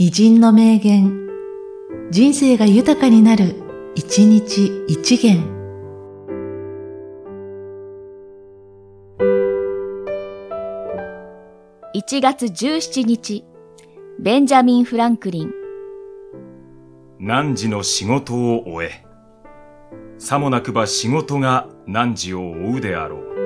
偉人の名言、人生が豊かになる、一日一元。1月17日、ベンジャミン・フランクリン。汝の仕事を終え、さもなくば仕事が汝を追うであろう。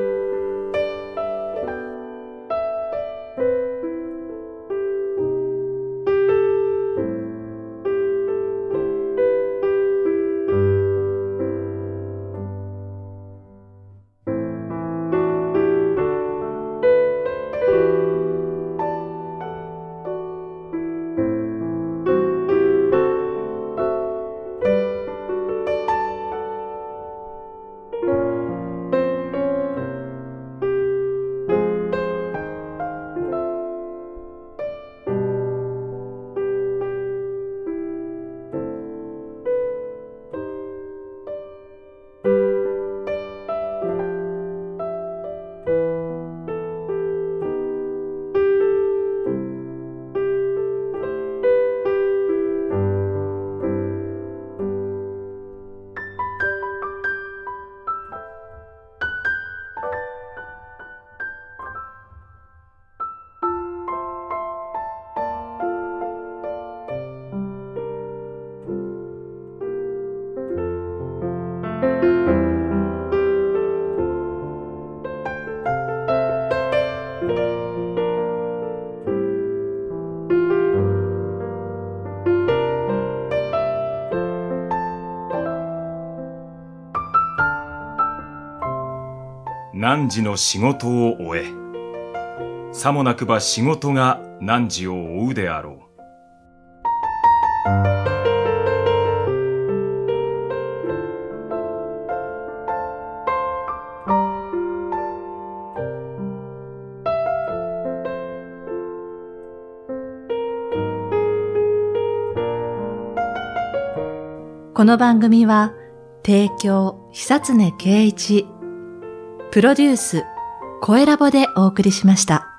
汝の仕事を終え、さもなくば仕事が汝を追うであろう。この番組は、提供、久常圭一、プロデュース、声ラボでお送りしました。